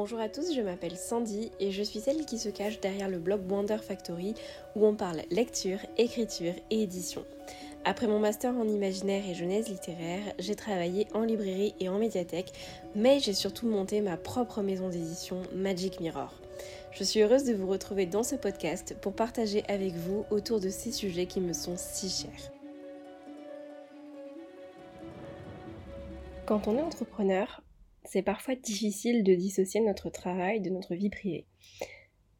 Bonjour à tous, je m'appelle Sandy et je suis celle qui se cache derrière le blog Wonder Factory où on parle lecture, écriture et édition. Après mon master en imaginaire et jeunesse littéraire, j'ai travaillé en librairie et en médiathèque, mais j'ai surtout monté ma propre maison d'édition Magic Mirror. Je suis heureuse de vous retrouver dans ce podcast pour partager avec vous autour de ces sujets qui me sont si chers. Quand on est entrepreneur, c'est parfois difficile de dissocier notre travail de notre vie privée.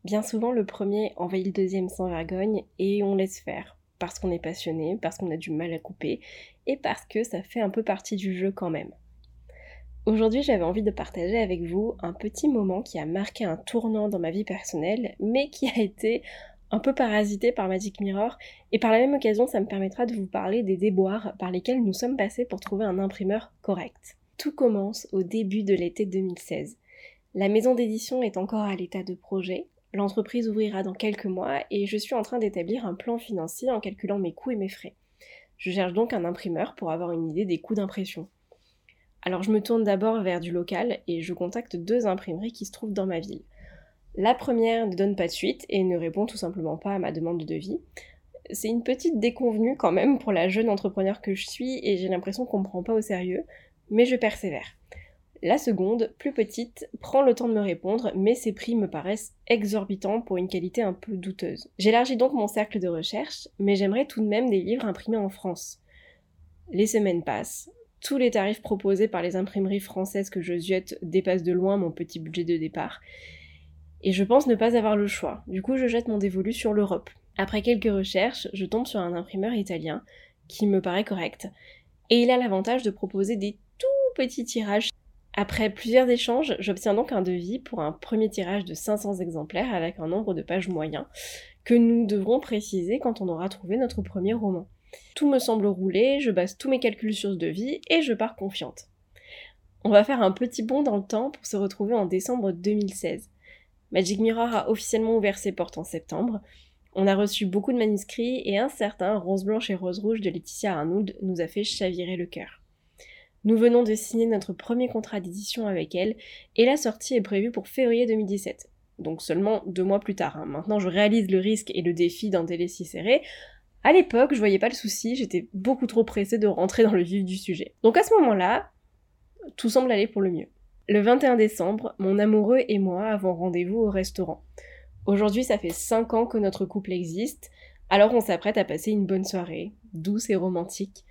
Bien souvent, le premier envahit le deuxième sans vergogne et on laisse faire, parce qu'on est passionné, parce qu'on a du mal à couper, et parce que ça fait un peu partie du jeu quand même. Aujourd'hui, j'avais envie de partager avec vous un petit moment qui a marqué un tournant dans ma vie personnelle, mais qui a été un peu parasité par Magic Mirror, et par la même occasion, ça me permettra de vous parler des déboires par lesquels nous sommes passés pour trouver un imprimeur correct. Tout commence au début de l'été 2016. La maison d'édition est encore à l'état de projet, l'entreprise ouvrira dans quelques mois et je suis en train d'établir un plan financier en calculant mes coûts et mes frais. Je cherche donc un imprimeur pour avoir une idée des coûts d'impression. Alors je me tourne d'abord vers du local et je contacte deux imprimeries qui se trouvent dans ma ville. La première ne donne pas de suite et ne répond tout simplement pas à ma demande de devis. C'est une petite déconvenue quand même pour la jeune entrepreneur que je suis et j'ai l'impression qu'on me prend pas au sérieux, mais je persévère. La seconde, plus petite, prend le temps de me répondre, mais ses prix me paraissent exorbitants pour une qualité un peu douteuse. J'élargis donc mon cercle de recherche, mais j'aimerais tout de même des livres imprimés en France. Les semaines passent, tous les tarifs proposés par les imprimeries françaises que je ziote dépassent de loin mon petit budget de départ, et je pense ne pas avoir le choix. Du coup, je jette mon dévolu sur l'Europe. Après quelques recherches, je tombe sur un imprimeur italien qui me paraît correct, et il a l'avantage de proposer des petit tirage. Après plusieurs échanges, j'obtiens donc un devis pour un premier tirage de 500 exemplaires avec un nombre de pages moyen que nous devrons préciser quand on aura trouvé notre premier roman. Tout me semble rouler, je base tous mes calculs sur ce devis et je pars confiante. On va faire un petit bond dans le temps pour se retrouver en décembre 2016. Magic Mirror a officiellement ouvert ses portes en septembre. On a reçu beaucoup de manuscrits et un certain Rose Blanche et Rose Rouge de Laetitia Arnould nous a fait chavirer le cœur. Nous venons de signer notre premier contrat d'édition avec elle et la sortie est prévue pour février 2017. Donc seulement deux mois plus tard. Hein. Maintenant je réalise le risque et le défi d'un délai si serré. À l'époque, je voyais pas le souci, j'étais beaucoup trop pressée de rentrer dans le vif du sujet. Donc à ce moment-là, tout semble aller pour le mieux. Le 21 décembre, mon amoureux et moi avons rendez-vous au restaurant. Aujourd'hui, ça fait 5 ans que notre couple existe, alors on s'apprête à passer une bonne soirée, douce et romantique.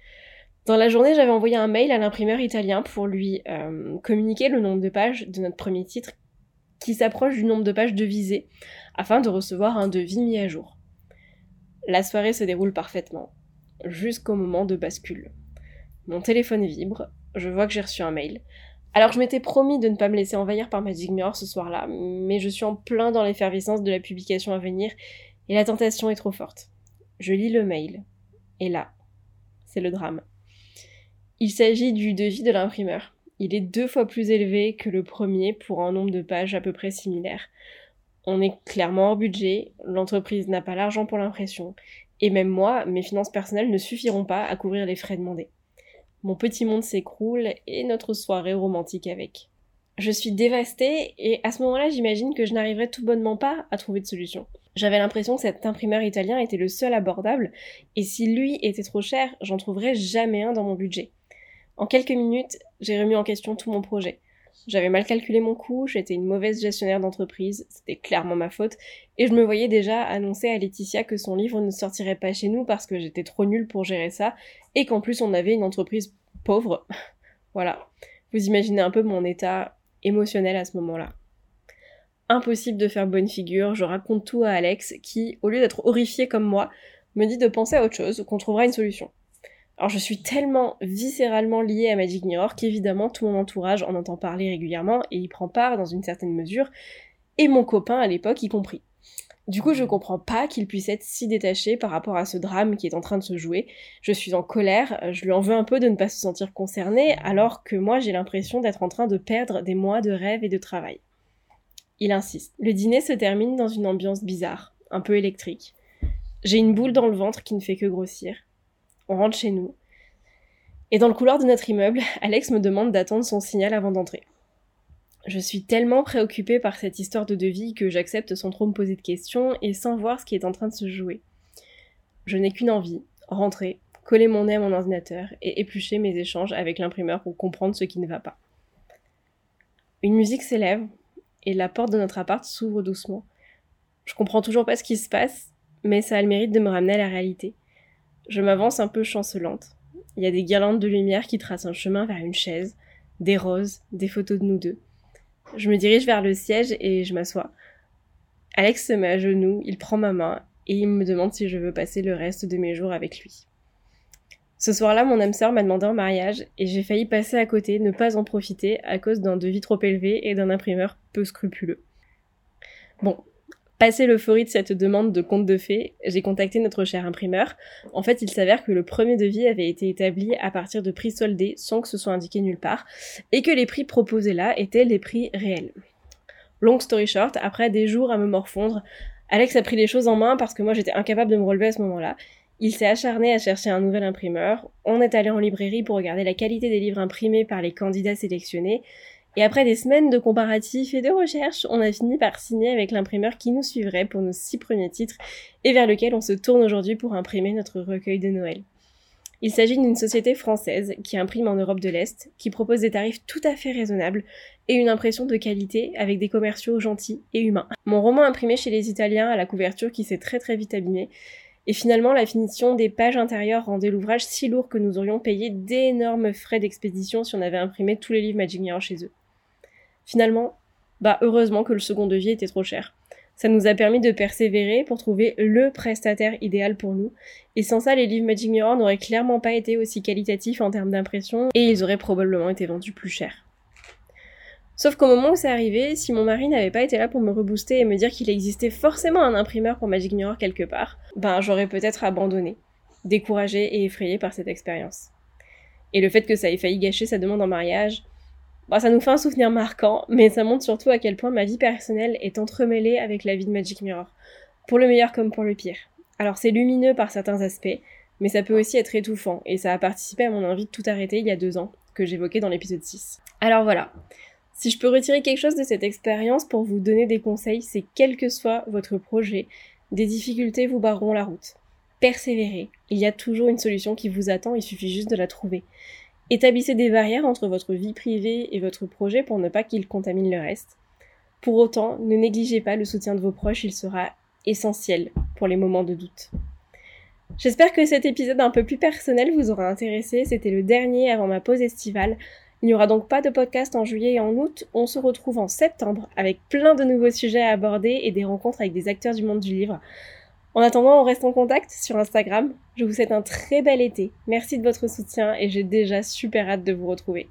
Dans la journée, j'avais envoyé un mail à l'imprimeur italien pour lui euh, communiquer le nombre de pages de notre premier titre qui s'approche du nombre de pages de visée afin de recevoir un devis mis à jour. La soirée se déroule parfaitement, jusqu'au moment de bascule. Mon téléphone vibre, je vois que j'ai reçu un mail. Alors je m'étais promis de ne pas me laisser envahir par Magic Mirror ce soir-là, mais je suis en plein dans l'effervescence de la publication à venir et la tentation est trop forte. Je lis le mail, et là, c'est le drame. Il s'agit du devis de l'imprimeur. Il est deux fois plus élevé que le premier pour un nombre de pages à peu près similaire. On est clairement hors budget, l'entreprise n'a pas l'argent pour l'impression, et même moi, mes finances personnelles ne suffiront pas à couvrir les frais demandés. Mon petit monde s'écroule et notre soirée romantique avec. Je suis dévastée et à ce moment-là, j'imagine que je n'arriverai tout bonnement pas à trouver de solution. J'avais l'impression que cet imprimeur italien était le seul abordable et si lui était trop cher, j'en trouverais jamais un dans mon budget. En quelques minutes, j'ai remis en question tout mon projet. J'avais mal calculé mon coût, j'étais une mauvaise gestionnaire d'entreprise, c'était clairement ma faute, et je me voyais déjà annoncer à Laetitia que son livre ne sortirait pas chez nous parce que j'étais trop nulle pour gérer ça, et qu'en plus on avait une entreprise pauvre. voilà. Vous imaginez un peu mon état émotionnel à ce moment-là. Impossible de faire bonne figure, je raconte tout à Alex qui, au lieu d'être horrifié comme moi, me dit de penser à autre chose, qu'on trouvera une solution. Alors je suis tellement viscéralement liée à Magic Mirror qu'évidemment tout mon entourage en entend parler régulièrement et y prend part dans une certaine mesure, et mon copain à l'époque y compris. Du coup, je comprends pas qu'il puisse être si détaché par rapport à ce drame qui est en train de se jouer. Je suis en colère, je lui en veux un peu de ne pas se sentir concerné, alors que moi j'ai l'impression d'être en train de perdre des mois de rêve et de travail. Il insiste. Le dîner se termine dans une ambiance bizarre, un peu électrique. J'ai une boule dans le ventre qui ne fait que grossir on rentre chez nous. Et dans le couloir de notre immeuble, Alex me demande d'attendre son signal avant d'entrer. Je suis tellement préoccupée par cette histoire de devis que j'accepte sans trop me poser de questions et sans voir ce qui est en train de se jouer. Je n'ai qu'une envie, rentrer, coller mon nez à mon ordinateur et éplucher mes échanges avec l'imprimeur pour comprendre ce qui ne va pas. Une musique s'élève et la porte de notre appart s'ouvre doucement. Je comprends toujours pas ce qui se passe, mais ça a le mérite de me ramener à la réalité. Je m'avance un peu chancelante. Il y a des guirlandes de lumière qui tracent un chemin vers une chaise, des roses, des photos de nous deux. Je me dirige vers le siège et je m'assois. Alex se met à genoux, il prend ma main et il me demande si je veux passer le reste de mes jours avec lui. Ce soir-là, mon âme sœur m'a demandé en mariage et j'ai failli passer à côté, ne pas en profiter à cause d'un devis trop élevé et d'un imprimeur peu scrupuleux. Bon, Passé l'euphorie de cette demande de conte de fées, j'ai contacté notre cher imprimeur. En fait, il s'avère que le premier devis avait été établi à partir de prix soldés sans que ce soit indiqué nulle part, et que les prix proposés là étaient les prix réels. Long story short, après des jours à me morfondre, Alex a pris les choses en main parce que moi j'étais incapable de me relever à ce moment-là. Il s'est acharné à chercher un nouvel imprimeur, on est allé en librairie pour regarder la qualité des livres imprimés par les candidats sélectionnés, et après des semaines de comparatifs et de recherches, on a fini par signer avec l'imprimeur qui nous suivrait pour nos six premiers titres et vers lequel on se tourne aujourd'hui pour imprimer notre recueil de Noël. Il s'agit d'une société française qui imprime en Europe de l'Est, qui propose des tarifs tout à fait raisonnables et une impression de qualité avec des commerciaux gentils et humains. Mon roman imprimé chez les Italiens à la couverture qui s'est très très vite abîmé, et finalement la finition des pages intérieures rendait l'ouvrage si lourd que nous aurions payé d'énormes frais d'expédition si on avait imprimé tous les livres Magic Mirror chez eux. Finalement, bah heureusement que le second devis était trop cher. Ça nous a permis de persévérer pour trouver le prestataire idéal pour nous. Et sans ça, les livres Magic Mirror n'auraient clairement pas été aussi qualitatifs en termes d'impression et ils auraient probablement été vendus plus cher. Sauf qu'au moment où c'est arrivé, si mon mari n'avait pas été là pour me rebooster et me dire qu'il existait forcément un imprimeur pour Magic Mirror quelque part, ben j'aurais peut-être abandonné, découragé et effrayé par cette expérience. Et le fait que ça ait failli gâcher sa demande en mariage, Bon, ça nous fait un souvenir marquant, mais ça montre surtout à quel point ma vie personnelle est entremêlée avec la vie de Magic Mirror, pour le meilleur comme pour le pire. Alors c'est lumineux par certains aspects, mais ça peut aussi être étouffant, et ça a participé à mon envie de tout arrêter il y a deux ans, que j'évoquais dans l'épisode 6. Alors voilà, si je peux retirer quelque chose de cette expérience pour vous donner des conseils, c'est quel que soit votre projet, des difficultés vous barreront la route. Persévérez, il y a toujours une solution qui vous attend, il suffit juste de la trouver. Établissez des barrières entre votre vie privée et votre projet pour ne pas qu'il contamine le reste. Pour autant, ne négligez pas le soutien de vos proches, il sera essentiel pour les moments de doute. J'espère que cet épisode un peu plus personnel vous aura intéressé. C'était le dernier avant ma pause estivale. Il n'y aura donc pas de podcast en juillet et en août. On se retrouve en septembre avec plein de nouveaux sujets à aborder et des rencontres avec des acteurs du monde du livre. En attendant, on reste en contact sur Instagram. Je vous souhaite un très bel été. Merci de votre soutien et j'ai déjà super hâte de vous retrouver.